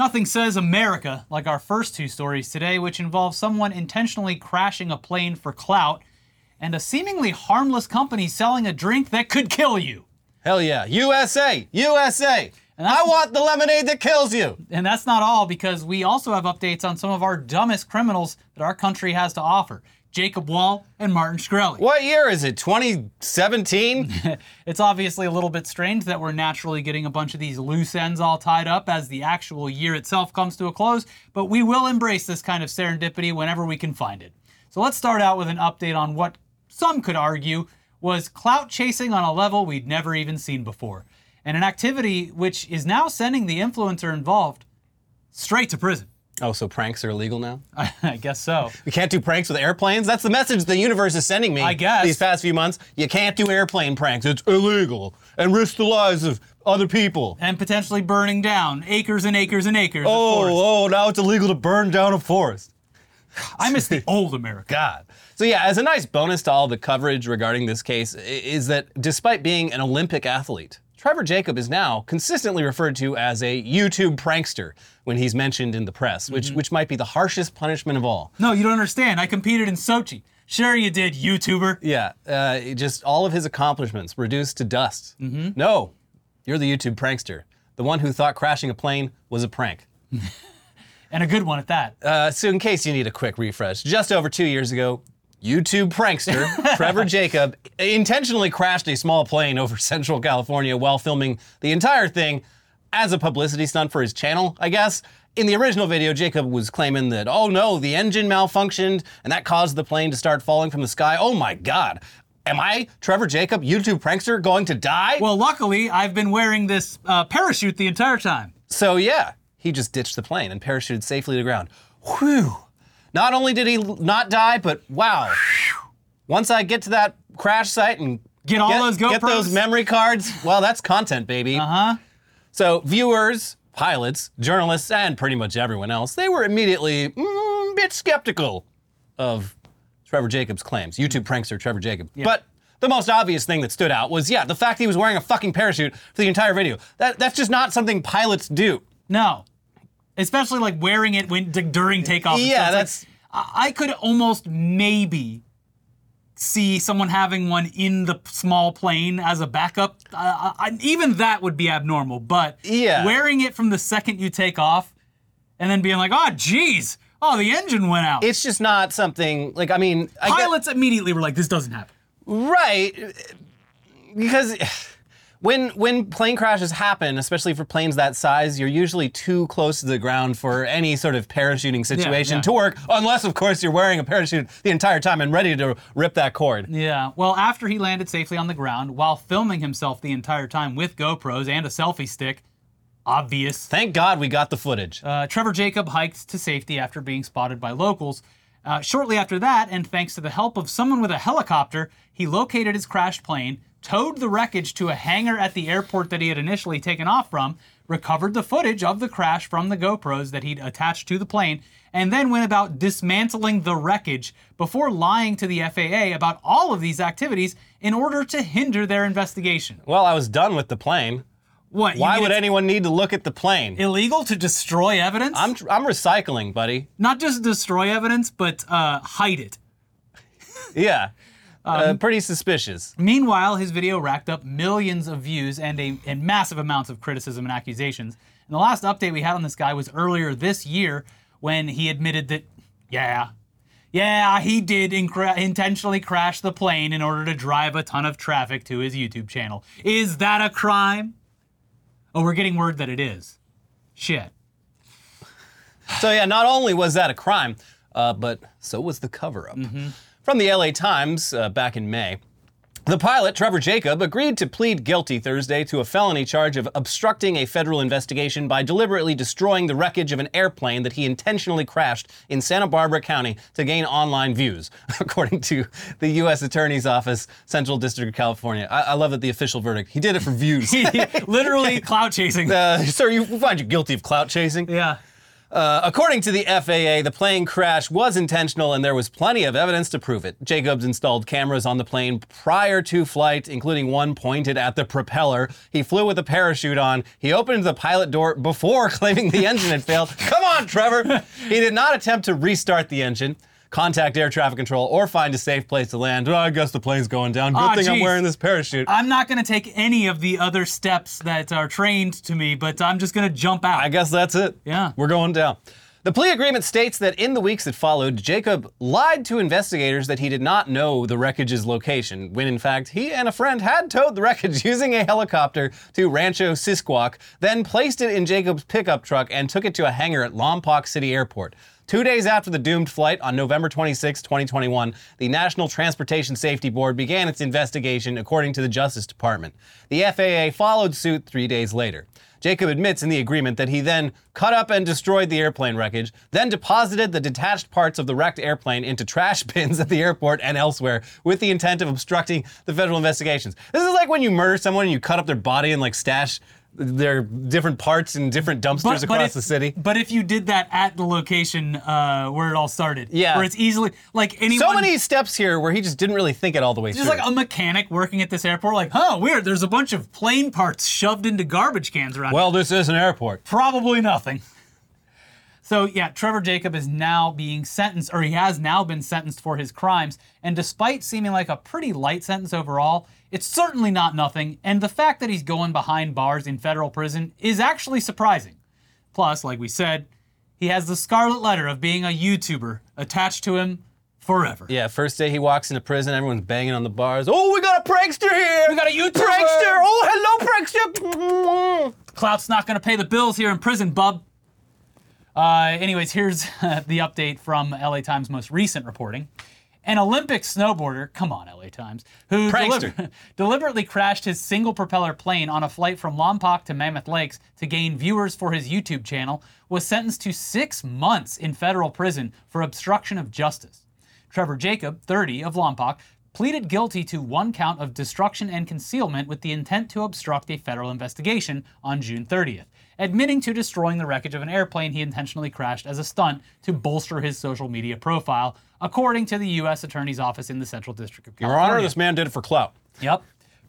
Nothing says America like our first two stories today, which involve someone intentionally crashing a plane for clout and a seemingly harmless company selling a drink that could kill you. Hell yeah. USA! USA! And I want the lemonade that kills you! And that's not all, because we also have updates on some of our dumbest criminals that our country has to offer Jacob Wohl and Martin Shkreli. What year is it? 2017? It's obviously a little bit strange that we're naturally getting a bunch of these loose ends all tied up as the actual year itself comes to a close, but we will embrace this kind of serendipity whenever we can find it. So let's start out with an update on what some could argue was clout chasing on a level we'd never even seen before, and an activity which is now sending the influencer involved straight to prison. Oh, so pranks are illegal now? I guess so. We can't do pranks with airplanes? That's the message the universe is sending me I guess. these past few months. You can't do airplane pranks. It's illegal and risk the lives of other people. And potentially burning down acres and acres and acres of Oh, oh, now it's illegal to burn down a forest. I miss the old America. God. So yeah, as a nice bonus to all the coverage regarding this case, i- is that despite being an Olympic athlete, Trevor Jacob is now consistently referred to as a YouTube prankster when he's mentioned in the press, which which might be the harshest punishment of all. No, you don't understand. I competed in Sochi. Sure, you did, YouTuber. Yeah, uh, just all of his accomplishments reduced to dust. No, you're the YouTube prankster, the one who thought crashing a plane was a prank. And a good one at that. Uh, so, in case you need a quick refresh, just over two years ago, YouTube prankster Trevor Jacob intentionally crashed a small plane over Central California while filming the entire thing as a publicity stunt for his channel, I guess. In the original video, Jacob was claiming that, oh no, the engine malfunctioned and that caused the plane to start falling from the sky. Oh my God. Am I, Trevor Jacob, YouTube prankster, going to die? Well, luckily, I've been wearing this uh, parachute the entire time. So yeah, he just ditched the plane and parachuted safely to ground. Whew. Not only did he not die, but wow. Once I get to that crash site and Get all those GoPros. get those memory cards, well, that's content, baby. Uh huh. So viewers, pilots, journalists, and pretty much everyone else, they were immediately mm, a bit skeptical of Trevor Jacobs' claims. YouTube prankster Trevor Jacob. But the most obvious thing that stood out was, yeah, the fact he was wearing a fucking parachute for the entire video. That, that's just not something pilots do. No. Especially like wearing it when during takeoff. Yeah. It's like, I could almost maybe see someone having one in the small plane as a backup. Uh, I, even that would be abnormal. But Yeah. wearing it from the second you take off, and then being like, "Oh, geez, oh, the engine went out." It's just not something like I mean, I get- Pilots immediately were like, "This doesn't happen." right? Because when when plane crashes happen, especially for planes that size, you're usually too close to the ground for any sort of parachuting situation yeah. to work, unless of course you're wearing a parachute the entire time and ready to rip that cord. Yeah. Well, after he landed safely on the ground while filming himself the entire time with GoPros and a selfie stick, obvious. Thank God we got the footage. Uh, Trevor Jacob hiked to safety after being spotted by locals. Uh, shortly after that, and thanks to the help of someone with a helicopter, he located his crashed plane, towed the wreckage to a hangar at the airport that he had initially taken off from, recovered the footage of the crash from the GoPros that he'd attached to the plane, and then went about dismantling the wreckage before lying to the FAA about all of these activities in order to hinder their investigation. well, I was done with the plane. What? Why would anyone need to look at the plane? illegal to destroy evidence? I'm I'm recycling, buddy. Not just destroy evidence, but uh, hide it. Yeah. Um, uh, pretty suspicious. Meanwhile, his video racked up millions of views and a and massive amounts of criticism and accusations. And the last update we had on this guy was earlier this year when he admitted that, yeah, yeah, he did incre- intentionally crash the plane in order to drive a ton of traffic to his YouTube channel. Is that a crime? Oh, we're getting word that it is. Shit. So yeah, not only was that a crime, uh, but so was the cover-up. Mm-hmm. From the LA Times uh, back in May, the pilot Trevor Jacob agreed to plead guilty Thursday to a felony charge of obstructing a federal investigation by deliberately destroying the wreckage of an airplane that he intentionally crashed in Santa Barbara County to gain online views, according to the U.S. Attorney's Office, Central District of California. I, I love that the official verdict. He did it for views. he, Literally clout chasing. uh, sir, you find you guilty of clout chasing. Yeah. Uh, according to the FAA, the plane crash was intentional and there was plenty of evidence to prove it. Jacobs installed cameras on the plane prior to flight, including one pointed at the propeller. He flew with a parachute on. He opened the pilot door before claiming the engine had failed. Come on, Trevor! He did not attempt to restart the engine. Contact air traffic control or find a safe place to land. Oh, I guess the plane's going down. Good Aw, thing I'm geez. wearing this parachute. I'm not going to take any of the other steps that are trained to me, but I'm just going to jump out. I guess that's it. Yeah. We're going down. The plea agreement states that in the weeks that followed, Jacob lied to investigators that he did not know the wreckage's location, when in fact he and a friend had towed the wreckage using a helicopter to Rancho Sisquoc, then placed it in Jacob's pickup truck and took it to a hangar at Lompoc City Airport. Two days after the doomed flight, on November 26, 2021, the National Transportation Safety Board began its investigation according to the Justice Department. The FAA followed suit three days later. Jacob admits in the agreement that he then cut up and destroyed the airplane wreckage, then deposited the detached parts of the wrecked airplane into trash bins at the airport and elsewhere with the intent of obstructing the federal investigations. This is like when you murder someone and you cut up their body and like stash their different parts in different dumpsters across if, the city. But if you did that at the location uh, where it all started, Yeah. where it's easily like anyone, So many steps here where he just didn't really think it all the way just through. like a mechanic working at this airport, like, huh, weird. There's a bunch of plane parts shoved into garbage cans around. well, this is an airport. Probably nothing. So, yeah, Trevor Jacob is now being sentenced, or he has now been sentenced for his crimes. And despite seeming like a pretty light sentence overall, it's certainly not nothing. And the fact that he's going behind bars in federal prison is actually surprising. Plus, like we said, he has the scarlet letter of being a YouTuber attached to him forever. Yeah, first day he walks into prison, everyone's banging on the bars. Oh, we got a prankster here! We got a YouTuber! prankster! Oh, hello, prankster! Clout's not going to pay the bills here in prison, bub. Uh, anyways, here's the update from LA Times' most recent reporting. An Olympic snowboarder, come on, LA Times, who deliber- deliberately crashed his single propeller plane on a flight from Lompoc to Mammoth Lakes to gain viewers for his YouTube channel, was sentenced to six months in federal prison for obstruction of justice. Trevor Jacob, 30, of Lompoc, pleaded guilty to one count of destruction and concealment with the intent to obstruct a federal investigation on June 30th, admitting to destroying the wreckage of an airplane he intentionally crashed as a stunt to bolster his social media profile, according to the U.S. Attorney's Office in the Central District of California. Your. Honor, this man did it for clout. Yep.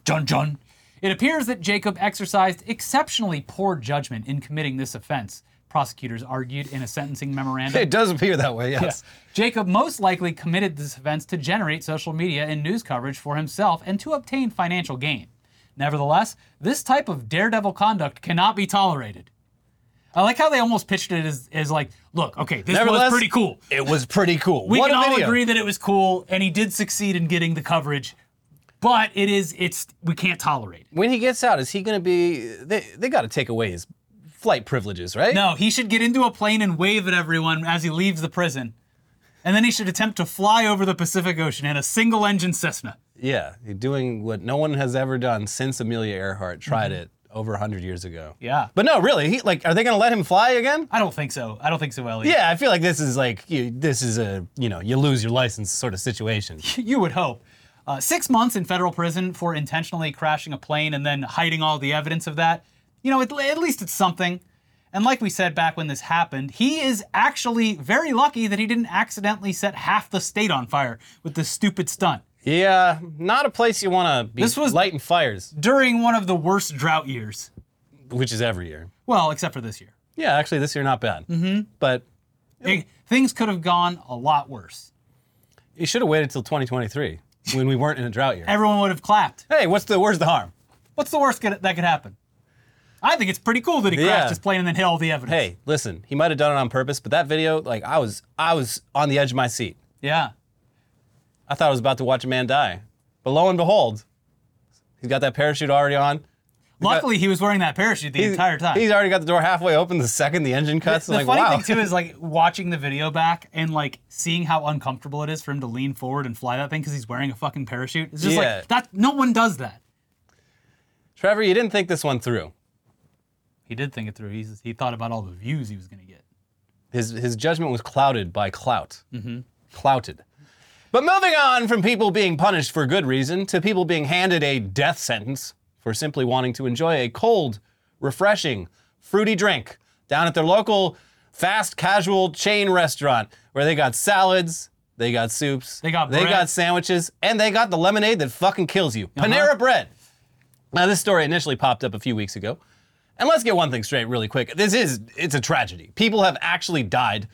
Jun Jun. It appears that Jacob exercised exceptionally poor judgment in committing this offense, prosecutors argued in a sentencing memorandum. It does appear that way, yes. Jacob most likely committed this offense to generate social media and news coverage for himself and to obtain financial gain. Nevertheless, this type of daredevil conduct cannot be tolerated. I like how they almost pitched it as, as like, look, okay, this was Nevertheless, pretty cool. It was pretty cool. We what can a all video. agree that it was cool, and he did succeed in getting the coverage, but it is, it's, we can't tolerate it. When he gets out, is he going to be? They they got to take away his flight privileges, right? No, he should get into a plane and wave at everyone as he leaves the prison. And then he should attempt to fly over the Pacific Ocean in a single engine Cessna. Yeah, doing what no one has ever done since Amelia Earhart tried it over 100 years ago. Yeah. But no, really, he like, are they going to let him fly again? I don't think so. I don't think so, Eliot. Yeah, I feel like this is like you, this is a you know you lose your license sort of situation. You would hope. Uh, six months in federal prison for intentionally crashing a plane and then hiding all the evidence of that. You know, at, at least it's something. And like we said back when this happened, he is actually very lucky that he didn't accidentally set half the state on fire with this stupid stunt Yeah, not a place you want to be This was- lighting fires, during one of the worst drought years. which is every year. Well, except for this year. Yeah, actually, this year not bad. Mm-hmm. But Hey, things could have gone a lot worse. you should have waited till 2023 when we weren't in a drought year. Everyone would have clapped. Hey, what's the where's the harm? What's the worst could, that could happen? I think it's pretty cool that he Yeah. crashed his plane and then hid all the evidence. Hey, listen, he might have done it on purpose, but that video, like, I was I was on the edge of my seat. Yeah. I thought I was about to watch a man die, but lo and behold, he's got that parachute already on. Luckily, he was wearing that parachute the He's- entire time. He's already got the door halfway open the second the engine cuts. the like, funny wow. thing too is like watching the video back and like seeing how uncomfortable it is for him to lean forward and fly that thing because he's wearing a fucking parachute. It's just Yeah. like that. No one does that. Trevor, you didn't think this one through. He did think it through. He's, he thought about all the views he was gonna get. His his judgment was clouded by clout. Mm-hmm. Clouted. But moving on from people being punished for good reason to people being handed a death sentence for simply wanting to enjoy a cold, refreshing, fruity drink down at their local fast casual chain restaurant where they got salads, they got soups, They got they bread. Uh-huh. got sandwiches, and they got the lemonade that fucking kills you. Panera Bread. Now, this story initially popped up a few weeks ago. And let's get one thing straight really quick. This is, it's a tragedy. People have actually died.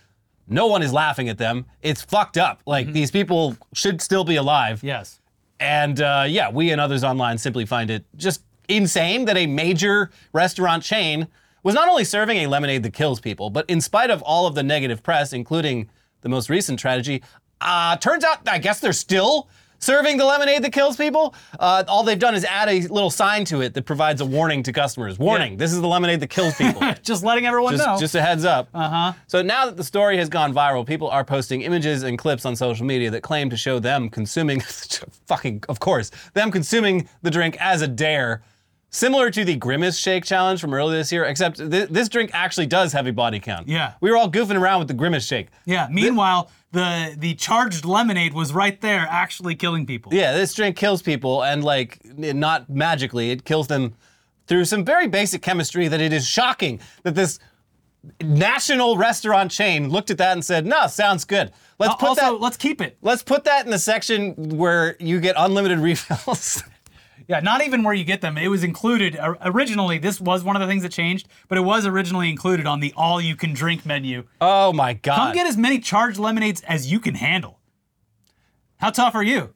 No one is laughing at them. It's fucked up. Like, Mm-hmm. these people should still be alive. Yes. And uh, yeah, we and others online simply find it just insane that a major restaurant chain was not only serving a lemonade that kills people, but in spite of all of the negative press, including the most recent tragedy, uh, turns out I guess they're still serving the lemonade that kills people. Uh, all they've done is add a little sign to it that provides a warning to customers. Warning: This is the lemonade that kills people. Just letting everyone Just, know. just a heads up. Uh huh. So now that the story has gone viral, people are posting images and clips on social media that claim to show them consuming, fucking, of course, them consuming the drink as a dare. Similar to the Grimace Shake challenge from earlier this year, except th- this drink actually does have a body count. Yeah. We were all goofing around with the Grimace Shake. yeah. Meanwhile, the the charged lemonade was right there, actually killing people. Yeah, this drink kills people, and like, not magically, it kills them through some very basic chemistry that it is shocking that this national restaurant chain looked at that and said, no, sounds good. Let's uh, put also, that. let's keep it. Let's put that in the section where you get unlimited refills. Yeah, not even where you get them. It was included originally. This was one of the things that changed, but it was originally included on the all-you-can-drink menu. oh my god! Come get as many charged lemonades as you can handle. How tough are you?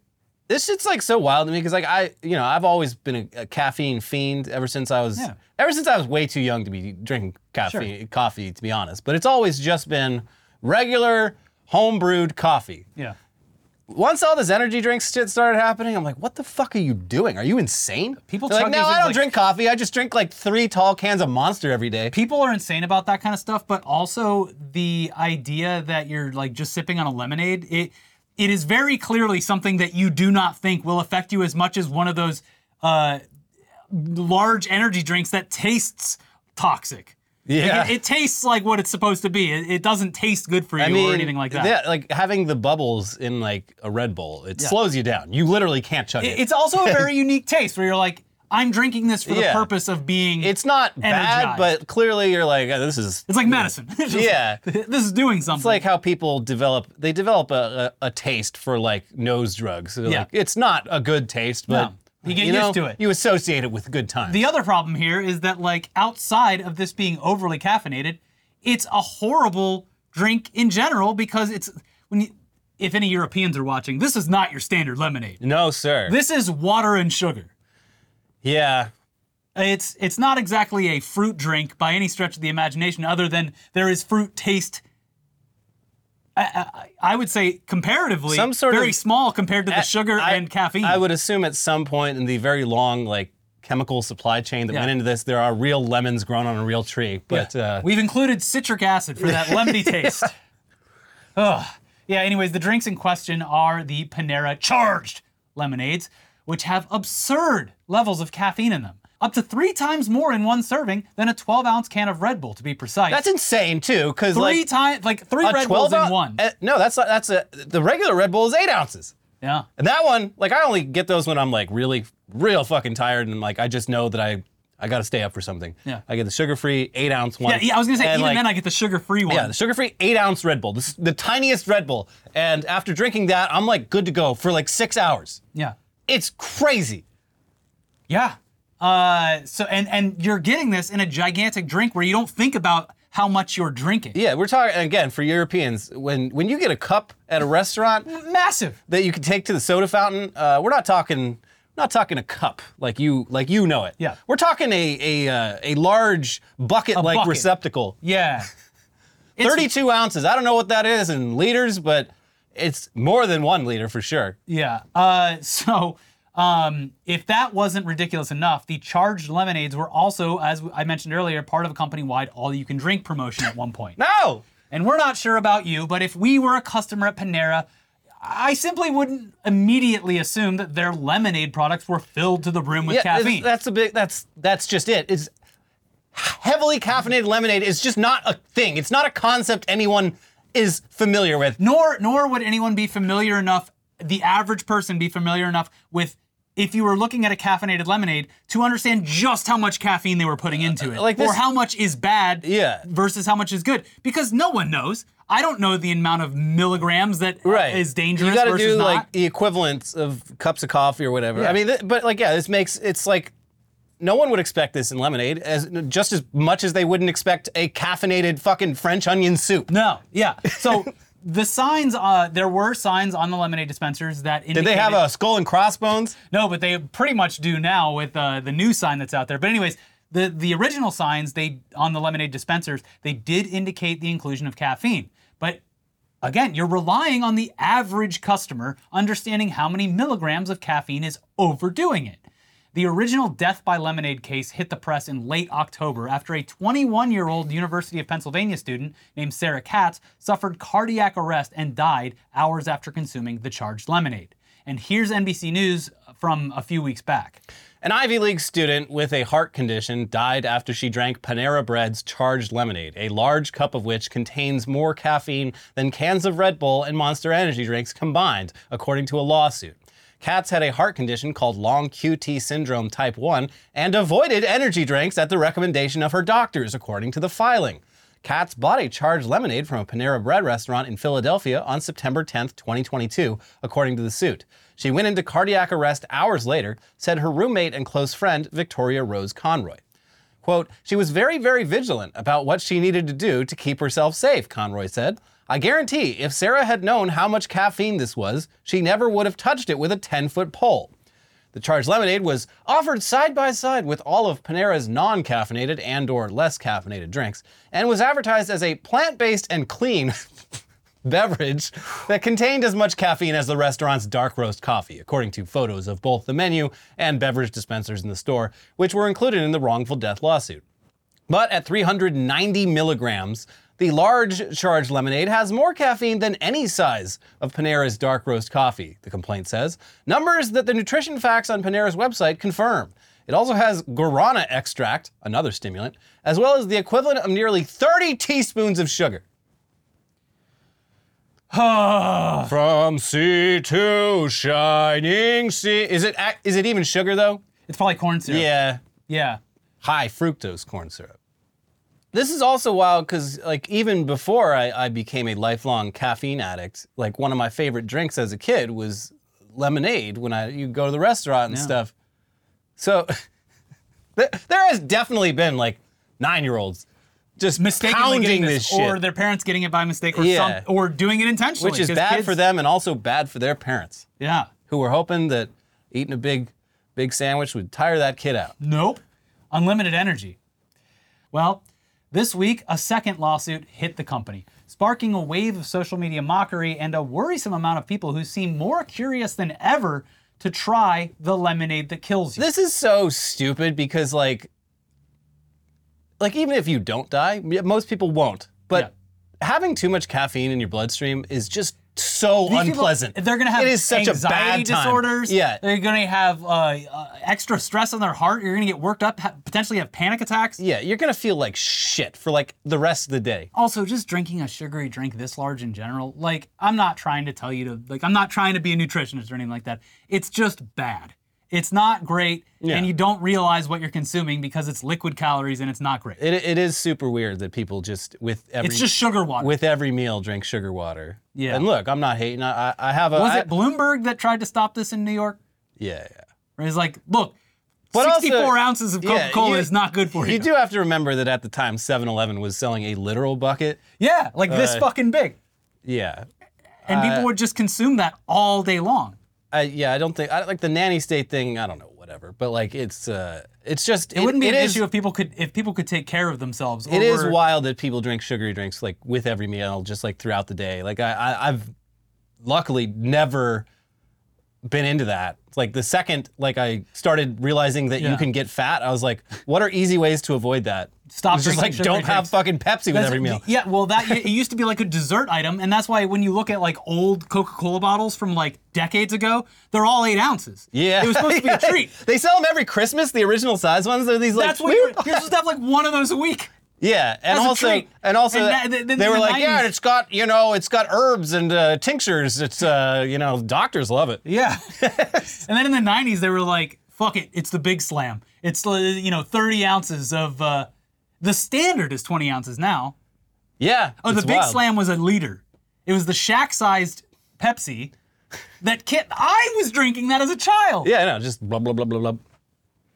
this shit's like so wild to me because like I, you know, I've always been a, a caffeine fiend ever since I was, Yeah. ever since I was way too young to be drinking caffeine, coffee, to be honest. But it's always just been regular home brewed coffee. Yeah. Once all this energy drinks shit started happening, I'm like, what the fuck are you doing? Are you insane? People They're like, chug no, these I don't like- drink coffee. I just drink like three tall cans of Monster every day. People are insane about that kind of stuff, but also the idea that you're like just sipping on a lemonade, it it is very clearly something that you do not think will affect you as much as one of those uh, large energy drinks that tastes toxic. Like, Yeah. it, it tastes like what it's supposed to be. It, it doesn't taste good for you or anything like that. yeah, like having the bubbles in like a Red Bull, it slows you down. You literally can't chug it. It's also a very unique taste where you're like, I'm drinking this for the Yeah. purpose of being. It's not bad, but clearly you're like, oh, this is. it's like medicine. It's just- Yeah. this is doing something. It's like how people develop. They develop a, a, a taste for like nose drugs. They're Yeah. Like, it's not a good taste, but No. You get know, used to it. You associate it with good times. The other problem here is that, like, outside of this being overly caffeinated, it's a horrible drink in general because it's when you, if any Europeans are watching, this is not your standard lemonade. no, sir. This is water and sugar. yeah. It's it's not exactly a fruit drink by any stretch of the imagination, other than there is fruit taste. I, I, I would say comparatively Some sort very of- small compared to the sugar I- and caffeine. I would assume at some point in the very long like chemical supply chain that Yeah. went into this, there are real lemons grown on a real tree. But uh, We've included citric acid for that lemony taste. Ugh. Yeah, anyways, the drinks in question are the Panera charged lemonades, which have absurd levels of caffeine in them. Up to three times more in one serving than a 12 ounce can of Red Bull, to be precise. that's insane too, because three like times, like three Red Bulls 12 in one. uh, no, that's not, that's a the regular Red Bull is eight ounces. yeah. And that one, like I only get those when I'm like really, real fucking tired and like I just know that I I got to stay up for something. Yeah. I get the sugar-free eight ounce one. Yeah, yeah, I was gonna say, and, even like, then I get the sugar free one. Yeah, the sugar-free eight-ounce Red Bull, this, the tiniest Red Bull. And after drinking that, I'm like good to go for like six hours. yeah. It's crazy. Yeah. Uh, so and and you're getting this in a gigantic drink where you don't think about how much you're drinking. Yeah, we're talking again for Europeans. When when you get a cup at a restaurant Massive. that you can take to the soda fountain, uh, we're not talking not talking a cup like you like you know it. Yeah. we're talking a a uh, a large bucket like bucket. receptacle. Yeah. 32 ounces. I don't know what that is in liters, but it's more than one liter for sure. Yeah. Uh, so um, if that wasn't ridiculous enough, the charged lemonades were also, as I mentioned earlier, part of a company-wide all-you-can-drink promotion at one point. No. And we're not sure about you, but if we were a customer at Panera, I simply wouldn't immediately assume that their lemonade products were filled to the brim with Yeah, caffeine. that's a big. That's that's just it. Is heavily caffeinated lemonade is just not a thing. It's not a concept anyone is familiar with. nor nor would anyone be familiar enough the average person be familiar enough with if you were looking at a caffeinated lemonade to understand just how much caffeine they were putting into it like or how much is bad Yeah. versus how much is good because no one knows. I don't know the amount of milligrams that is right dangerous you gotta versus do not. like the equivalent of cups of coffee or whatever Yeah. i mean th- but like yeah this makes it's like no one would expect this in lemonade as just as much as they wouldn't expect a caffeinated fucking french onion soup No, yeah. So the signs, uh, there were signs on the lemonade dispensers that did they have a skull and crossbones No, but they pretty much do now with uh, the new sign that's out there. But anyways, the the original signs they on the lemonade dispensers they did indicate the inclusion of caffeine, but. Again, you're relying on the average customer understanding how many milligrams of caffeine is overdoing it. The original death by lemonade case hit the press in late October after a 21 year old University of Pennsylvania student named Sarah Katz suffered cardiac arrest and died hours after consuming the charged lemonade. And here's NBC News from a few weeks back. An Ivy League student with a heart condition died after she drank Panera Bread's charged lemonade, a large cup of which contains more caffeine than cans of Red Bull and Monster Energy drinks combined, according to a lawsuit. Katz had a heart condition called long QT syndrome type 1 and avoided energy drinks at the recommendation of her doctors, according to the filing. Katz bought a charged lemonade from a Panera Bread restaurant in Philadelphia on September 10, 2022, according to the suit. She went into cardiac arrest hours later, said her roommate and close friend, Victoria Rose Conroy. Quote, she was very, very vigilant about what she needed to do to keep herself safe, Conroy said. I guarantee if Sarah had known how much caffeine this was, she never would have touched it with a 10 foot pole. The charged lemonade was offered side by side with all of Panera's non-caffeinated and or less caffeinated drinks and was advertised as a plant-based and clean beverage that contained as much caffeine as the restaurant's dark roast coffee, according to photos of both the menu and beverage dispensers in the store, which were included in the wrongful death lawsuit. But at 390 milligrams, the large charged lemonade has more caffeine than any size of Panera's dark roast coffee, the complaint says. Numbers that the nutrition facts on Panera's website confirm. It also has guarana extract, another stimulant, as well as the equivalent of nearly 30 teaspoons of sugar. From sea to shining sea. Is it ac- is it even sugar though? It's probably corn syrup. Yeah, Yeah. high fructose corn syrup. This is also wild because, like, even before I, I became a lifelong caffeine addict, like one of my favorite drinks as a kid was lemonade when I you go to the restaurant and Yeah. stuff. So there there has definitely been like nine year olds just Mistakenly getting pounding this, this, shit, or their parents getting it by mistake, or Yeah. some, or doing it intentionally, which is 'cause bad kids- for them and also bad for their parents Yeah. who were hoping that eating a big big sandwich would tire that kid out. Nope. Unlimited energy. Well, this week, a second lawsuit hit the company, sparking a wave of social media mockery and a worrisome amount of people who seem more curious than ever to try the lemonade that kills you. This is so stupid because like like even if you don't die, most people won't. But having too much caffeine in your bloodstream is just so These people, unpleasant. they're going to have it is such anxiety a bad time. disorders. Yeah. They're going to have uh, uh, extra stress on their heart. You're going to get worked up, ha- potentially have panic attacks. Yeah, you're gonna feel like shit for like the rest of the day. Also, just drinking a sugary drink this large in general, like, I'm not trying to tell you to, like, I'm not trying to be a nutritionist or anything like that. It's just bad. It's not great, Yeah. and you don't realize what you're consuming because it's liquid calories and it's not great. It, it is super weird that people just with every it's just sugar water. with every meal drink sugar water. Yeah. And look, I'm not hating. I, I- have a Was I- it Bloomberg that tried to stop this in New York? yeah, yeah. Where he's like, look, But also- 64 ounces of Coca Cola you- is not good for you. You do have to remember that at the time 7-Eleven was selling a literal bucket. Yeah, like this Uh, fucking big. Yeah. And people would just consume that all day long. I, yeah, I don't think I like the nanny state thing. I don't know, whatever. But like, it's uh, it's just It, wouldn't be an is- issue if people could if people could take care of themselves. or It is wild that people drink sugary drinks like with every meal, just like throughout the day. Like I, I I've luckily never been into that. It's like the second like I started realizing that Yeah. you can get fat, I was like, what are easy ways to avoid that? Stop It's just like don't have fucking Pepsi with That's- every meal. Yeah, well, that it used to be like a dessert item, and that's why when you look at like old Coca-Cola bottles from like decades ago, they're all eight ounces. Yeah, it was supposed to be a treat. They sell them every Christmas. The original size ones. They're these like That's what weird- you're, you're supposed to have like one of those a week. Yeah, and also, and also, And that- th- th- they were like, yeah, it's got you know, it's got herbs and uh, tinctures. It's uh, you know, doctors love it. Yeah. and then in the 90s, they were like, fuck it, it's the big slam. It's, uh, you know, 30 ounces of, uh, the standard is 20 ounces now. Yeah. Oh, the big wild. slam was a liter. It was the shack sized Pepsi that kid, I was drinking that as a child. Yeah, no, just blah blah blah blah blah.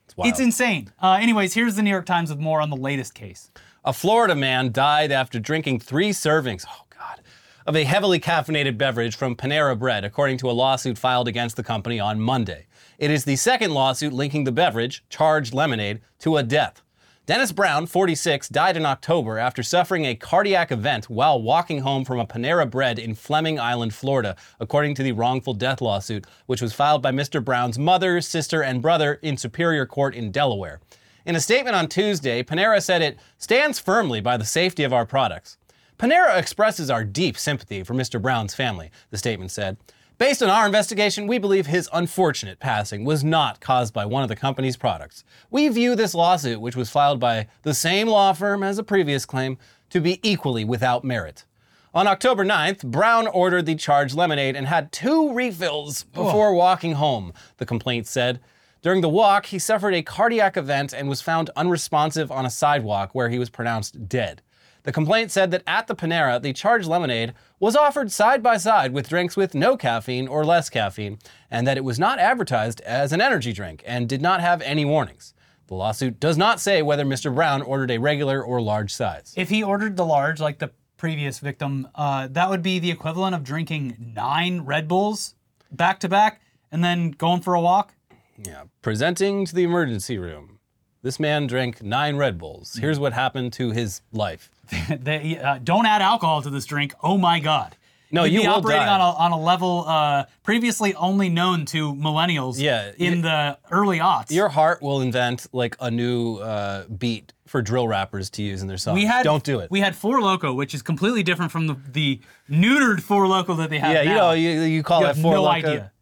It's wild. It's insane. Uh, anyways, here's the New York Times with more on the latest case. A Florida man died after drinking three servings. Oh God. Of a heavily caffeinated beverage from Panera Bread, according to a lawsuit filed against the company on Monday. It is the second lawsuit linking the beverage, charged lemonade, to a death. Dennis Brown, 46, died in October after suffering a cardiac event while walking home from a Panera Bread in Fleming Island, Florida, according to the wrongful death lawsuit, which was filed by Mr. Brown's mother, sister, and brother in Superior Court in Delaware. In a statement on Tuesday, Panera said it stands firmly by the safety of our products. Panera expresses our deep sympathy for Mr. Brown's family, the statement said. Based on our investigation, we believe his unfortunate passing was not caused by one of the company's products. We view this lawsuit, which was filed by the same law firm as a previous claim, to be equally without merit. On October 9th, Brown ordered the charged lemonade and had two refills before walking home, the complaint said. During the walk, he suffered a cardiac event and was found unresponsive on a sidewalk where he was pronounced dead. The complaint said that at the Panera, the charged lemonade was offered side by side with drinks with no caffeine or less caffeine, and that it was not advertised as an energy drink and did not have any warnings. The lawsuit does not say whether Mr. Brown ordered a regular or large size. If he ordered the large, like the previous victim, uh, that would be the equivalent of drinking nine Red Bulls back to back and then going for a walk. Yeah. Presenting to the emergency room. This man drank nine Red Bulls. Here's what happened to his life. they, uh, don't add alcohol to this drink. Oh my God. No, You'd you be will operating die. on a on a level uh, previously only known to millennials. Yeah, in the early aughts. Your heart will invent like a new uh, beat for drill rappers to use in their songs. we had Don't do it. We had Four Loko, which is completely different from the, the neutered Four Loko that they have yeah, now. you know, you, you call You it have four no Loko. idea.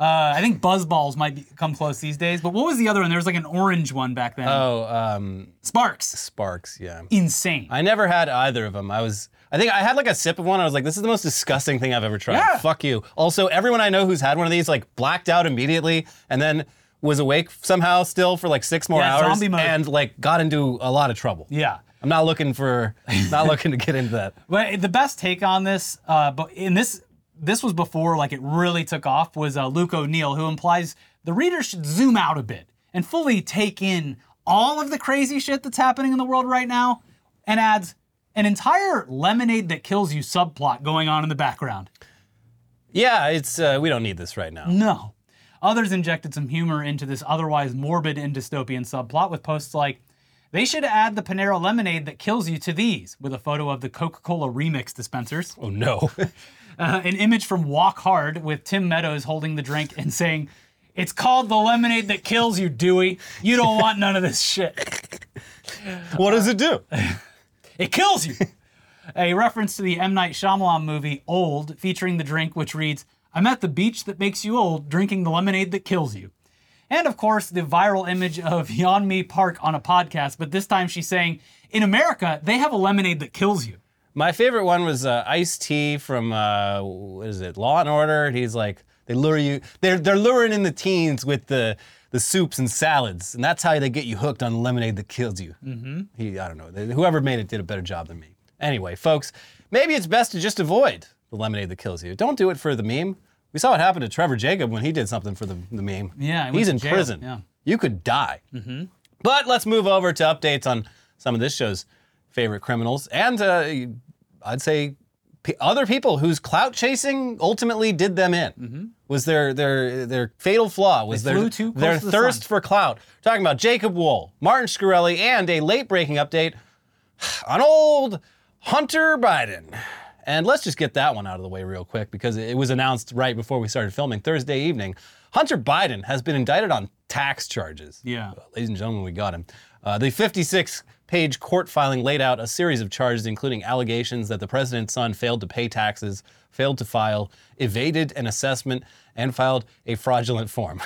Uh, I think Buzz Balls might be, come close these days. But what was the other one? There was like an orange one back then. Oh, um, Sparks. Sparks. Yeah. Insane. I never had either of them. I was. I think I had like a sip of one. I was like, "This is the most disgusting thing I've ever tried." Yeah. Fuck you. Also, everyone I know who's had one of these like blacked out immediately and then was awake somehow still for like six more Yeah, hours zombie mode. and like got into a lot of trouble. yeah. I'm not looking for, not looking to get into that. But the best take on this, uh, but in this, this was before like it really took off. Was uh, Luke O'Neill, who implies the reader should zoom out a bit and fully take in all of the crazy shit that's happening in the world right now, and adds an entire lemonade that kills you subplot going on in the background. Yeah, it's uh, we don't need this right now. No. Others injected some humor into this otherwise morbid and dystopian subplot with posts like, they should add the Panera lemonade that kills you to these, with a photo of the Coca Cola remix dispensers. Oh no. Uh, an image from Walk Hard with Tim Meadows holding the drink and saying, It's called the lemonade that kills you, Dewey. You don't want none of this shit. what does it do? It kills you. A reference to the M. Night Shyamalan movie Old, featuring the drink which reads, I'm at the beach that makes you old, drinking the lemonade that kills you. And of course, the viral image of Yeonmi Park on a podcast, but this time she's saying, in America, they have a lemonade that kills you. My favorite one was uh, Ice T from uh, what is it, Law and Order. He's like, they lure you. They're they're luring in the teens with the the soups and salads, and that's how they get you hooked on lemonade that kills you. Mm-hmm. He, I don't know. Whoever made it did a better job than me. Anyway, folks, maybe it's best to just avoid the lemonade that kills you. Don't do it for the meme. We saw what happened to Trevor Jacob when he did something for the, the meme. Yeah, he he's in jail, prison. yeah. You could die. Mm-hmm. But let's move over to updates on some of this show's favorite criminals and uh, I'd say p- other people whose clout chasing ultimately did them in. Was their their their fatal flaw was They their flew too close their to the thirst sun. for clout. talking about Jacob Wohl, Martin Shkreli, and a late breaking update on old Hunter Biden. And let's just get that one out of the way real quick because it was announced right before we started filming Thursday evening. Hunter Biden has been indicted on tax charges. Yeah. Uh, ladies and gentlemen, we got him. Uh, the 56 page court filing laid out a series of charges, including allegations that the president's son failed to pay taxes, failed to file, evaded an assessment, and filed a fraudulent form.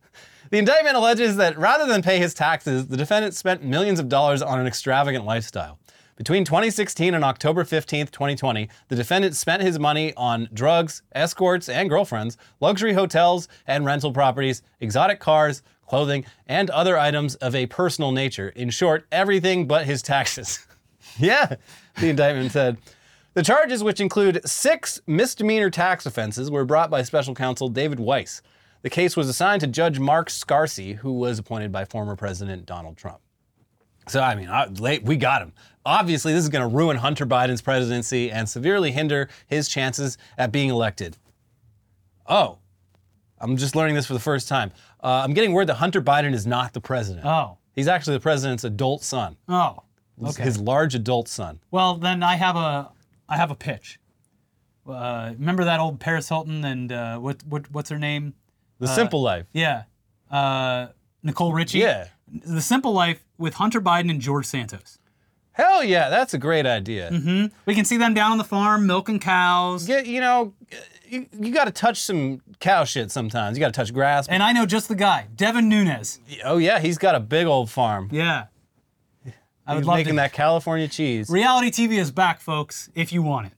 the indictment alleges that rather than pay his taxes, the defendant spent millions of dollars on an extravagant lifestyle. Between 2016 and October 15, 2020, the defendant spent his money on drugs, escorts and girlfriends, luxury hotels and rental properties, exotic cars, clothing, and other items of a personal nature. In short, everything but his taxes. yeah, the indictment said. The charges, which include six misdemeanor tax offenses, were brought by special counsel David Weiss. The case was assigned to Judge Mark Scarsi, who was appointed by former President Donald Trump. So, I mean, uh, we got him. Obviously, this is going to ruin Hunter Biden's presidency and severely hinder his chances at being elected. Oh, I'm just learning this for the first time. Uh, I'm getting word that Hunter Biden is not the president. Oh. He's actually the president's adult son, Oh. His- Okay. his large adult son. Well, then I have a I have a pitch. Uh, remember that old Paris Hilton and uh, what what what's her name? The simple life. Yeah, uh, Nicole Richie. Yeah. The Simple Life with Hunter Biden and George Santos. Hell yeah, that's a great idea. Mm-hmm. We can see them down on the farm milking cows. Get, you know, you, you got to touch some cow shit sometimes. You got to touch grass. And I know just the guy, Devin Nunes. oh yeah, he's got a big old farm. Yeah. I would He's love making to. that California cheese. Reality TV is back, folks, if you want it.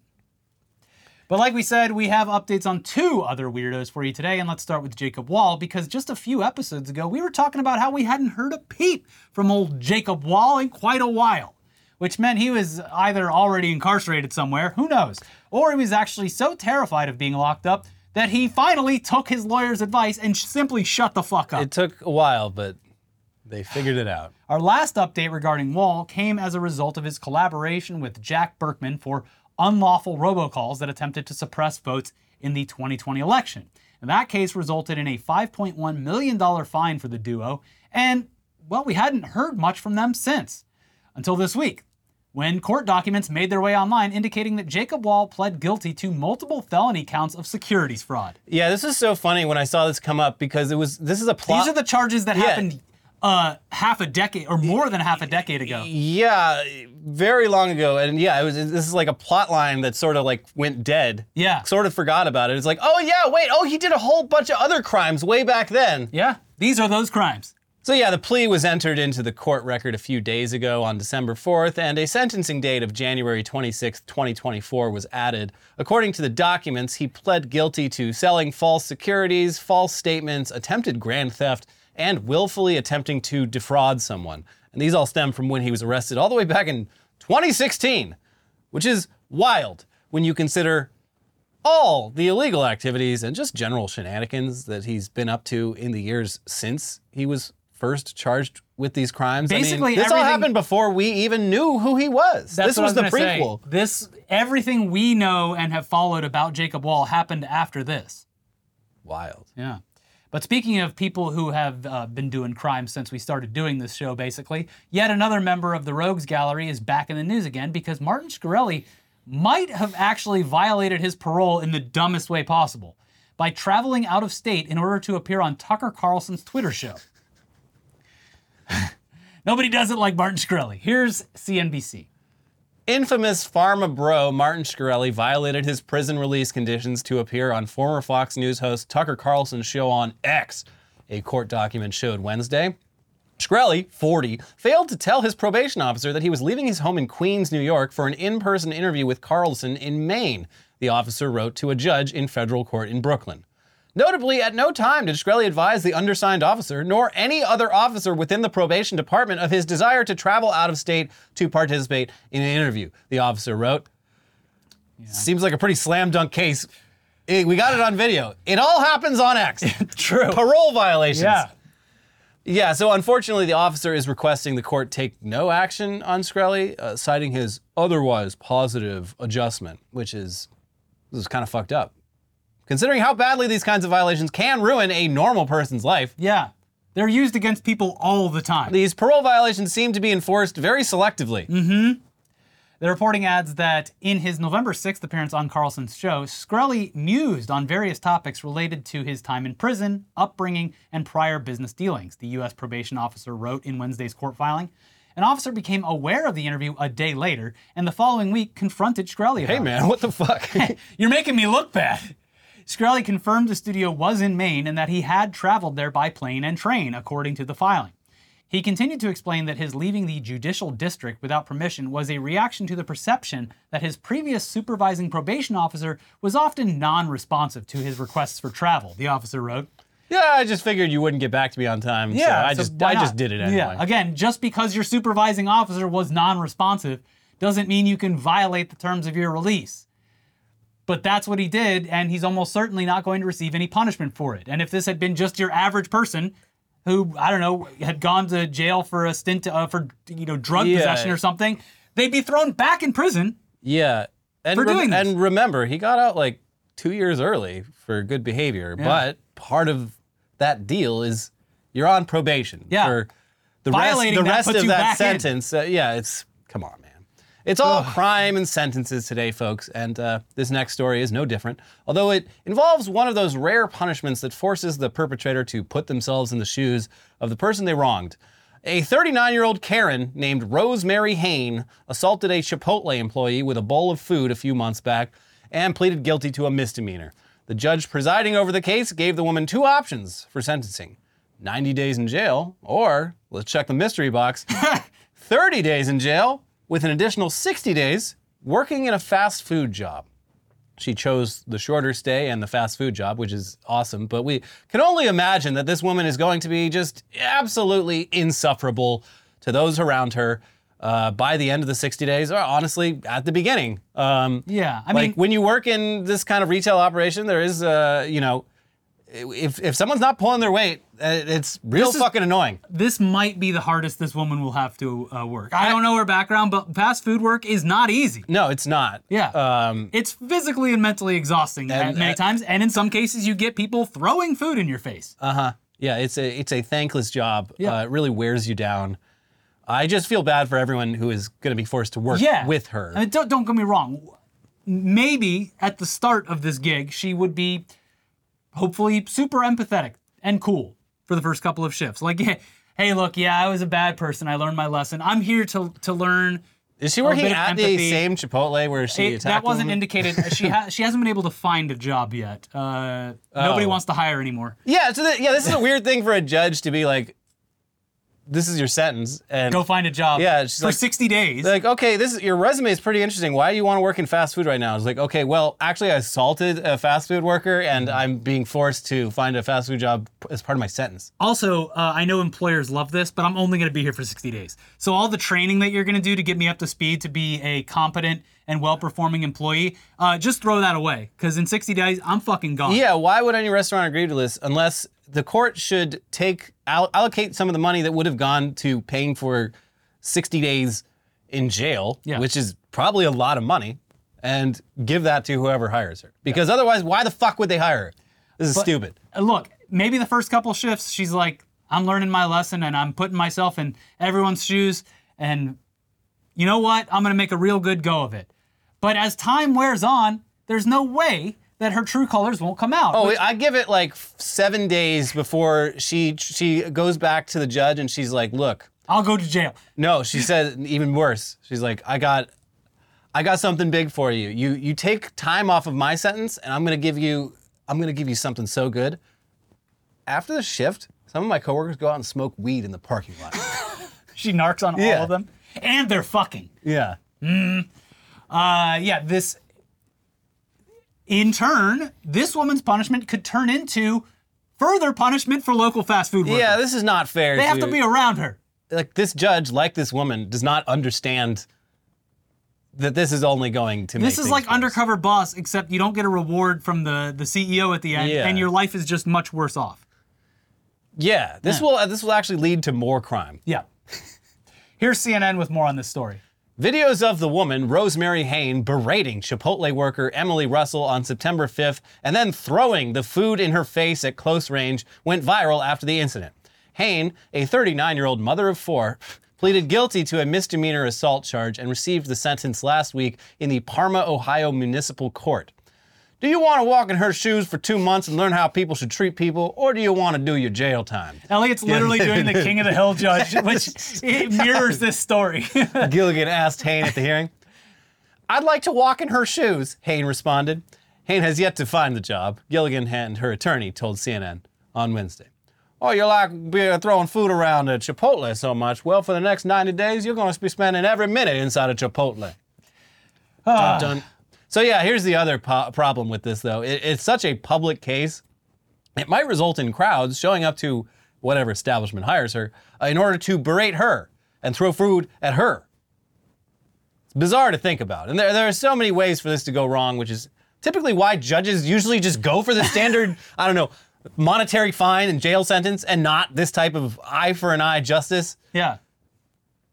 But like we said, we have updates on two other weirdos for you today, and let's start with Jacob Wohl because just a few episodes ago we were talking about how we hadn't heard a peep from old Jacob Wohl in quite a while, which meant he was either already incarcerated somewhere, who knows, or he was actually so terrified of being locked up that he finally took his lawyer's advice and sh- simply shut the fuck up. It took a while, but they figured it out. Our last update regarding Wohl came as a result of his collaboration with Jack Burkman for unlawful robocalls that attempted to suppress votes in the 2020 election. And that case resulted in a $5.1 million fine for the duo, and, well, we hadn't heard much from them since. Until this week, when court documents made their way online indicating that Jacob Wohl pled guilty to multiple felony counts of securities fraud. Yeah, this is so funny when I saw this come up because it was this is a plot. These are the charges that happened uh, half a decade or more than half a decade ago. yeah, very long ago, and yeah, it was. This is like a plot line that sort of like went dead. Yeah. sort of forgot about it. It's like, oh yeah, wait, oh he did a whole bunch of other crimes way back then. Yeah, these are those crimes. So yeah, the plea was entered into the court record a few days ago on December 4th, and a sentencing date of January 26, 2024 was added. According to the documents, he pled guilty to selling false securities, false statements, attempted grand theft, and willfully attempting to defraud someone. And these all stem from when he was arrested all the way back in 2016, which is wild when you consider all the illegal activities and just general shenanigans that he's been up to in the years since he was first charged with these crimes. I mean, Basically, this all happened before we even knew who he was. That's this was I the gonna say. prequel. This everything we know and have followed about Jacob Wohl happened after this. Wild. Yeah. But speaking of people who have uh, been doing crimes since we started doing this show, basically, yet another member of the Rogues Gallery is back in the news again because Martin Shkreli might have actually violated his parole in the dumbest way possible by traveling out of state in order to appear on Tucker Carlson's Twitter show. Nobody does it like Martin Shkreli. Here's CNBC. Infamous pharma bro Martin Shkreli violated his prison release conditions to appear on former Fox News host Tucker Carlson's show on X, a court document showed Wednesday. Shkreli, 40, failed to tell his probation officer that he was leaving his home in Queens, New York for an in person interview with Carlson in Maine, the officer wrote to a judge in federal court in Brooklyn. Notably, at no time did Shkreli advise the undersigned officer, nor any other officer within the probation department, of his desire to travel out of state to participate in an interview, the officer wrote. Seems like a pretty slam dunk case. Eh, We got it on video. It all happens on X. True. Parole violations. Yeah. Yeah, so unfortunately, the officer is requesting the court take no action on Shkreli, uh, citing his otherwise positive adjustment, which is this is kind of fucked up. Considering how badly these kinds of violations can ruin a normal person's life, Yeah. They're used against people all the time. these parole violations seem to be enforced very selectively. Mm-hmm. The reporting adds that in his November 6th appearance on Carlson's show, Shkreli mused on various topics related to his time in prison, upbringing, and prior business dealings, the U.S. probation officer wrote in Wednesday's court filing. An officer became aware of the interview a day later, and the following week confronted Shkreli about Hey man, what the fuck? You're making me look bad. Shkreli confirmed the studio was in Maine and that he had traveled there by plane and train, according to the filing. He continued to explain that his leaving the judicial district without permission was a reaction to the perception that his previous supervising probation officer was often non responsive to his requests for travel, the officer wrote. Yeah, I just figured you wouldn't get back to me on time. so I so just I just did it anyway. Yeah, again, just because your supervising officer was non responsive doesn't mean you can violate the terms of your release. But that's what he did, and he's almost certainly not going to receive any punishment for it. And if this had been just your average person who, I don't know, had gone to jail for a stint uh, for, you know, drug Yeah. possession or something, they'd be thrown back in prison. Yeah. And, For doing this. and remember, he got out like two years early for good behavior. But part of that deal is you're on probation Yeah. for the Violating rest, the rest of that sentence. Uh, yeah, it's come on. It's all crime and sentences today, folks. And uh, this next story is no different. Although it involves one of those rare punishments that forces the perpetrator to put themselves in the shoes of the person they wronged. A 39 year old Karen named Rosemary Hayne assaulted a Chipotle employee with a bowl of food a few months back and pleaded guilty to a misdemeanor. The judge presiding over the case gave the woman two options for sentencing 90 days in jail, or let's check the mystery box 30 days in jail with an additional 60 days working in a fast food job. She chose the shorter stay and the fast food job, which is awesome. But we can only imagine that this woman is going to be just absolutely insufferable to those around her uh, by the end of the 60 days, or honestly, at the beginning. Um, Yeah, I like mean, when you work in this kind of retail operation, there is, uh, you know, if, if someone's not pulling their weight, uh, it's real is- fucking annoying. this might be the hardest this woman will have to uh, work. I don't know her background, but fast food work is not easy. No, it's not. Yeah. Um, It's physically and mentally exhausting And, many uh, times, and in some cases, you get people throwing food in your face. Uh huh. Yeah, it's a it's a thankless job. Yeah. Uh, it really wears you down. I just feel bad for everyone who is going to be forced to work yeah, with her. I mean, don't don't get me wrong. Maybe at the start of this gig, she would be hopefully super empathetic and cool for the first couple of shifts. Like, hey, look, yeah, I was a bad person. I learned my lesson. I'm here to to learn. is she working at the same Chipotle where she It- attacked that wasn't indicated. she ha- she hasn't been able to find a job yet. Uh, Nobody Oh. wants to hire anymore. Yeah, so the, yeah, this is a weird thing for a judge to be like, "This is your sentence," and Go find a job. Yeah, she's for like- 60 days. like, okay, this is your resume is pretty interesting. Why do you want to work in fast food right now? It's like, okay, well, actually, I assaulted a fast food worker, and Mm-hmm. I'm being forced to find a fast food job as part of my sentence. Also, uh, I know employers love this, but I'm only going to be here for 60 days. So all the training that you're going to do to get me up to speed to be a competent and well-performing employee, uh, just throw that away. Because in 60 days, I'm fucking gone. Yeah, why would any restaurant agree to this unless the court should take all, allocate some of the money that would have gone to paying for 60 days in jail, Yeah. which is probably a lot of money, and give that to whoever hires her. Because otherwise, why the fuck would they hire her? This is stupid. Uh, Look, maybe the first couple shifts, she's like, I'm learning my lesson and I'm putting myself in everyone's shoes. And you know what? I'm going to make a real good go of it. But as time wears on, there's no way that her true colors won't come out. Oh, which- I give it like seven days before she she goes back to the judge and she's like, "Look, I'll go to jail. No, she said even worse. She's like, I got I got something big for you. You you take time off of my sentence and I'm gonna give you I'm gonna give you something so good. After the shift, some of my coworkers go out and smoke weed in the parking lot. She narcs on all of them. And they're fucking. yeah. Mm. Uh, yeah, this. In turn, this woman's punishment could turn into further punishment for local fast food workers. Yeah, this is not fair. they have to be around her. like this judge, like this woman, does not understand that this is only going to make This is like worse. undercover boss, except you don't get a reward from the, the CEO at the end, Yeah. and your life is just much worse off. Yeah, this will uh, this will actually lead to more crime. Yeah. Here's CNN with more on this story. Videos of the woman, Rosemary Hayne, berating Chipotle worker Emily Russell on September 5th and then throwing the food in her face at close range went viral after the incident. Hayne, a 39 year old mother of four, pleaded guilty to a misdemeanor assault charge and received the sentence last week in the Parma, Ohio Municipal Court. Do you want to walk in her shoes for two months and learn how people should treat people, or do you want to do your jail time? Eliot's literally doing the King of the Hill judge, which it mirrors this story. Gilligan asked Hayne at the hearing. I'd like to walk in her shoes, Hayne responded. Hayne has yet to find the job, Gilligan and her attorney told CNN on Wednesday. Oh, you like be, uh, throwing food around at Chipotle so much. Well, for the next 90 days, you're going to be spending every minute inside of Chipotle. Ah. Dun, dun. So, yeah, here's the other po- problem with this, though. It- it's such a public case, it might result in crowds showing up to whatever establishment hires her uh, in order to berate her and throw food at her. It's bizarre to think about. And there, there are so many ways for this to go wrong, which is typically why judges usually just go for the standard, I don't know, monetary fine and jail sentence and not this type of eye for an eye justice. Yeah.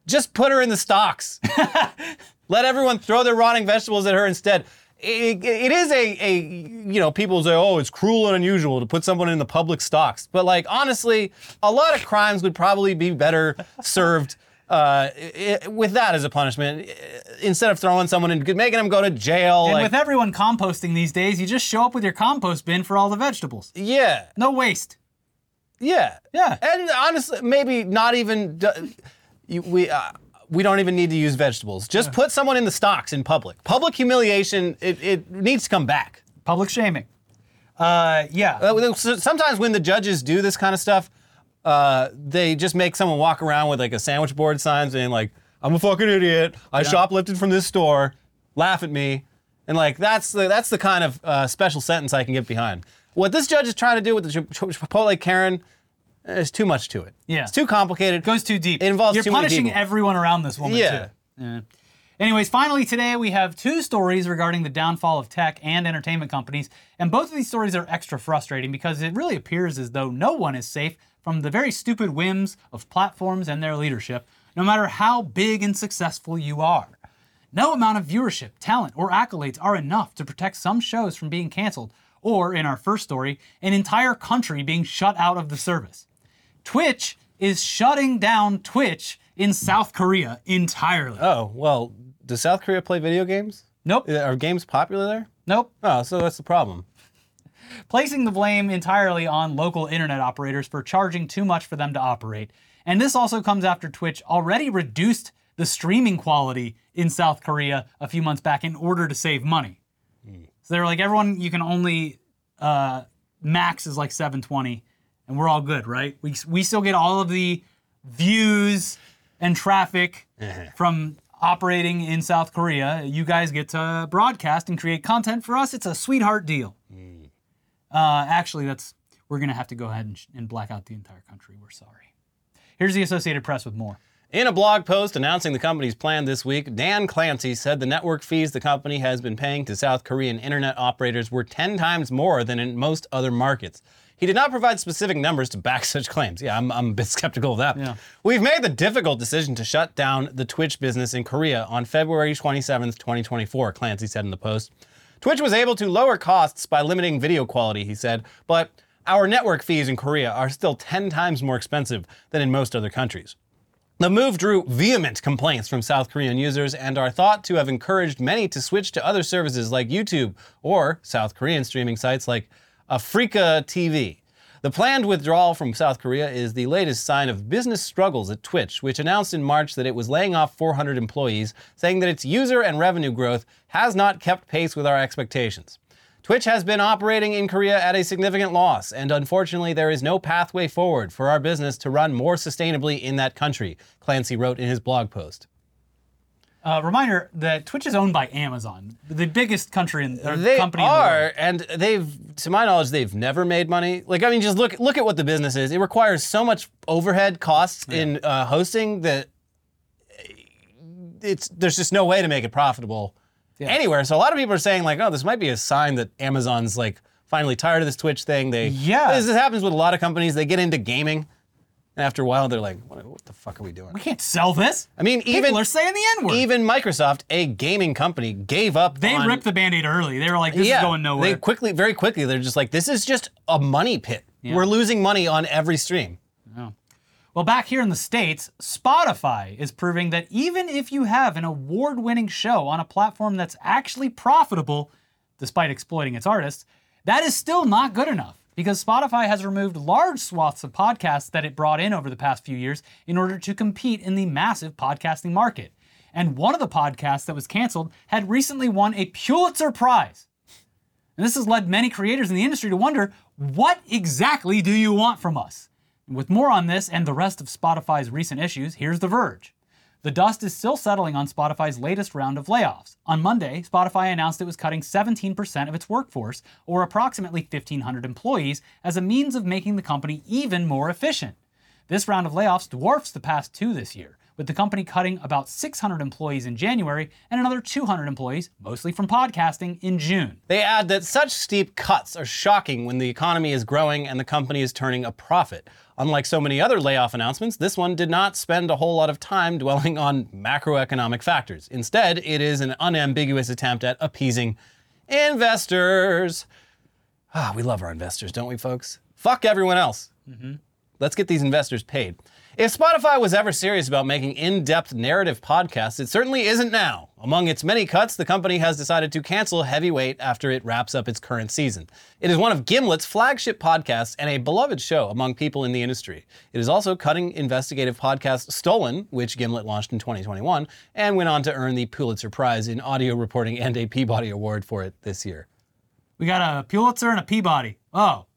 Just put her in the stocks. Let everyone throw their rotting vegetables at her instead. It, it is a, a, you know, people say, oh, it's cruel and unusual to put someone in the public stocks. But, like, honestly, a lot of crimes would probably be better served uh, i- i- with that as a punishment instead of throwing someone in, making them go to jail. And like, with everyone composting these days, you just show up with your compost bin for all the vegetables. yeah, No waste. yeah. Yeah. And honestly, maybe not even, you, we, uh, we don't even need to use vegetables. Just put someone in the stocks in public. Public humiliation, it, it needs to come back. Public shaming. Uh, yeah. Uh, so- Sometimes when the judges do this kind of stuff, uh, they just make someone walk around with like a sandwich board sign saying like, "I'm a fucking idiot. I shoplifted from this store. Laugh at me." And like that's the that's the kind of uh, special sentence I can get behind. What this judge is trying to do with the Chip- Chip- Chipotle Karen is too much to it. Yeah. it's too complicated. goes too deep. It involves You're too many punishing people. everyone around this woman Yeah. too. Yeah. Anyways, finally today we have two stories regarding the downfall of tech and entertainment companies, and both of these stories are extra frustrating because it really appears as though no one is safe from the very stupid whims of platforms and their leadership, no matter how big and successful you are. No amount of viewership, talent, or accolades are enough to protect some shows from being canceled, or in our first story, an entire country being shut out of the service. Twitch is shutting down Twitch in South Korea entirely. Oh well, does South Korea play video games? nope, Are games popular there? nope. Oh, so that's the problem. Placing the blame entirely on local internet operators for charging too much for them to operate. And this also comes after Twitch already reduced the streaming quality in South Korea a few months back in order to save money. So they were like, everyone, you can only uh, max is like 720, and we're all good, right? We we still get all of the views and traffic from operating in South Korea. You guys get to broadcast and create content for us. It's a sweetheart deal. Uh, actually, that's we're gonna have to go ahead and, sh- and black out the entire country. We're sorry. Here's the Associated Press with more. In a blog post announcing the company's plan this week, Dan Clancy said the network fees the company has been paying to South Korean internet operators were 10 times more than in most other markets. He did not provide specific numbers to back such claims. Yeah, I'm, I'm a bit skeptical of that. Yeah. We've made the difficult decision to shut down the Twitch business in Korea on February 27th, 2024, Clancy said in the post. Twitch was able to lower costs by limiting video quality, he said, but our network fees in Korea are still 10 times more expensive than in most other countries. The move drew vehement complaints from South Korean users and are thought to have encouraged many to switch to other services like YouTube or South Korean streaming sites like AfreecaTV. The planned withdrawal from South Korea is the latest sign of business struggles at Twitch, which announced in March that it was laying off 400 employees, saying that its user and revenue growth has not kept pace with our expectations. Twitch has been operating in Korea at a significant loss, and unfortunately, there is no pathway forward for our business to run more sustainably in that country, Clancy wrote in his blog post. Uh, reminder that Twitch is owned by Amazon, the biggest country in or They company in the are, world. and they've, to my knowledge, they've never made money. Like, I mean, just look look at what the business is. It requires so much overhead costs in uh, hosting that it's there's just no way to make it profitable anywhere. So a lot of people are saying like, oh, this might be a sign that Amazon's like finally tired of this Twitch thing. They Yeah. this, this happens with a lot of companies. They get into gaming, and after a while, they're like, what, what the fuck are we doing? We can't sell this. I mean, People even are saying the N word. even Microsoft, a gaming company, gave up. They on, ripped the band-aid early. They were like, this is going nowhere. They quickly, very quickly, they're just like, this is just a money pit. We're losing money on every stream. Well, back here in the States, Spotify is proving that even if you have an award winning show on a platform that's actually profitable, despite exploiting its artists, that is still not good enough because Spotify has removed large swaths of podcasts that it brought in over the past few years in order to compete in the massive podcasting market. And one of the podcasts that was canceled had recently won a Pulitzer Prize. And this has led many creators in the industry to wonder what exactly do you want from us? With more on this and the rest of Spotify's recent issues, here's The Verge. The dust is still settling on Spotify's latest round of layoffs. On Monday, Spotify announced it was cutting 17% of its workforce, or approximately 1,500 employees, as a means of making the company even more efficient. This round of layoffs dwarfs the past two this year, with the company cutting about 600 employees in January and another 200 employees, mostly from podcasting, in June. They add that such steep cuts are shocking when the economy is growing and the company is turning a profit. Unlike so many other layoff announcements, this one did not spend a whole lot of time dwelling on macroeconomic factors. Instead, it is an unambiguous attempt at appeasing investors. Ah, we love our investors, don't we, folks? Fuck everyone else. Let's get these investors paid. If Spotify was ever serious about making in depth narrative podcasts, it certainly isn't now. Among its many cuts, the company has decided to cancel Heavyweight after it wraps up its current season. It is one of Gimlet's flagship podcasts and a beloved show among people in the industry. It is also cutting investigative podcast Stolen, which Gimlet launched in 2021, and went on to earn the Pulitzer Prize in audio reporting and a Peabody Award for it this year. We got a Pulitzer and a Peabody. Oh,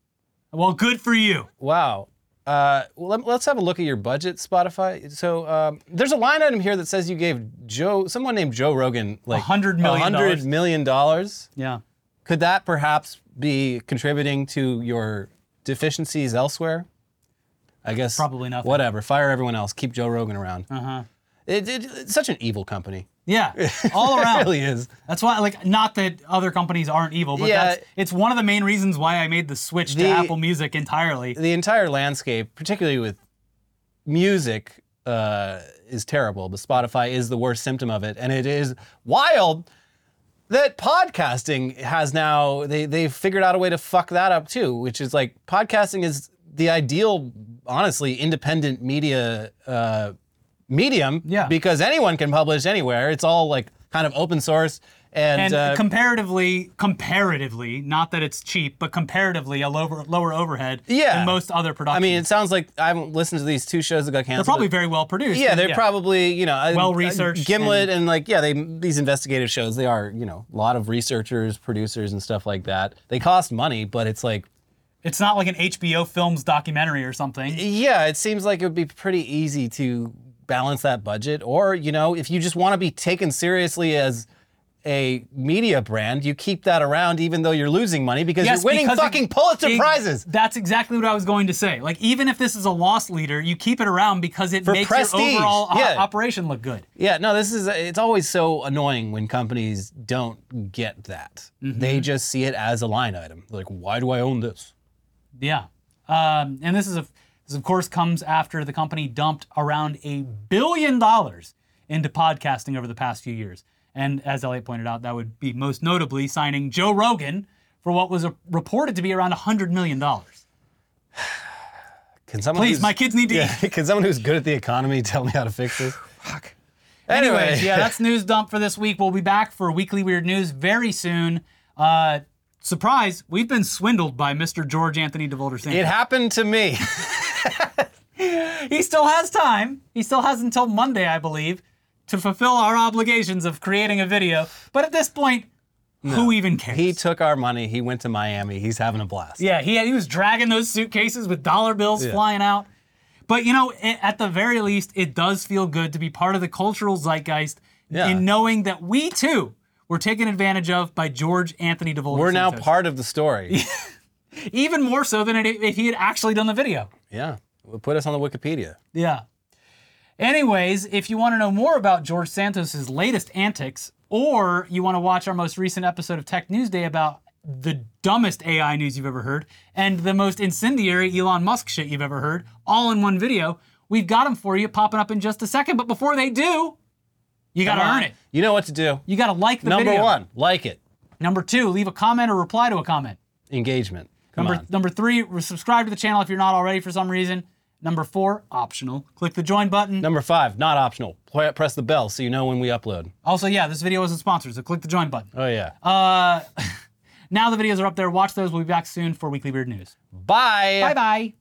well, good for you. Wow. Uh, well, let, us have a look at your budget, Spotify. So um, there's a line item here that says you gave Joe, someone named Joe Rogan, like $100 million. $100 million. Yeah. Could that perhaps be contributing to your deficiencies elsewhere? I guess Probably nothing. Whatever. Fire everyone else. Keep Joe Rogan around. Uh huh. It, it, it's such an evil company. Yeah. All It around. really is. That's why, like, not that other companies aren't evil, but Yeah. that's it's one of the main reasons why I made the switch The- to Apple Music entirely. the entire landscape, particularly with music, uh, is terrible. But Spotify is the worst symptom of it, and it is wild that podcasting has now they they've figured out a way to fuck that up too, which is like podcasting is the ideal, honestly, independent media uh, medium. Yeah. Because anyone can publish anywhere. It's all like kind of open source and. And uh, comparatively, comparatively, not that it's cheap, but comparatively, a lower lower overhead Yeah. than most other productions. I mean, it sounds like I haven't listened to these two shows that got canceled. they're probably very well produced. Yeah, and they're probably you know uh, Well-researched Gimlet and, like yeah, they these investigative shows. They are you know a lot of researchers, producers, and stuff like that. They cost money, but it's like It's not like an HBO Films documentary or something. yeah, it seems like it would be pretty easy to balance that budget. Or you know, if you just want to be taken seriously as a media brand, you keep that around even though you're losing money because Yes, you're winning because it- fucking Pulitzer it- prizes. That's exactly what I was going to say. Like, even if this is a loss leader, you keep it around because it makes prestige, your overall o- operation look good. Yeah, no, this is it's always so annoying when companies don't get that. Mm-hmm. They just see it as a line item. Like, why do I own this? Yeah. Um, and this is a, this of course comes after the company dumped around a billion dollars into podcasting over the past few years. And as Eliot pointed out, that would be most notably signing Joe Rogan for what was a, reported to be around $100 million. Can someone Please, my kids need to yeah, can someone who's good at the economy tell me how to fix this? Fuck. Anyway, Anyways, yeah, that's news dump for this week. We'll be back for weekly weird news very soon. Uh, surprise, we've been swindled by Mr. George Anthony DeVolder It happened to me. He still has time. He still has until Monday, I believe, to fulfill our obligations of creating a video. But at this point, who even cares? he took our money. He went to Miami. He's having a blast. yeah, he, he was dragging those suitcases with dollar bills flying out. But you know, it, at the very least, it does feel good to be part of the cultural zeitgeist Yeah. in knowing that we too were taken advantage of by George Anthony DeVolder. We're now part of the story. even more so than if he had actually done the video. yeah. Put us on the Wikipedia. Yeah. Anyways, if you want to know more about George Santos's latest antics, or you want to watch our most recent episode of Tech News Day about the dumbest AI news you've ever heard and the most incendiary Elon Musk shit you've ever heard, all in one video, we've got them for you popping up in just a second. But before they do, you got to earn it. You know what to do. You got to like the Number video. one, like it. Number two, leave a comment or reply to a comment. Engagement. Come Number, on. number three, subscribe to the channel if you're not already for some reason. Number four, optional. Click the join button. Number five, not optional. Press the bell so you know when we upload. Also, yeah, this video isn't sponsored, so click the join button. Oh yeah. Uh, now the videos are up there. Watch those. We'll be back soon for Weekly Weird News. Bye. Bye bye.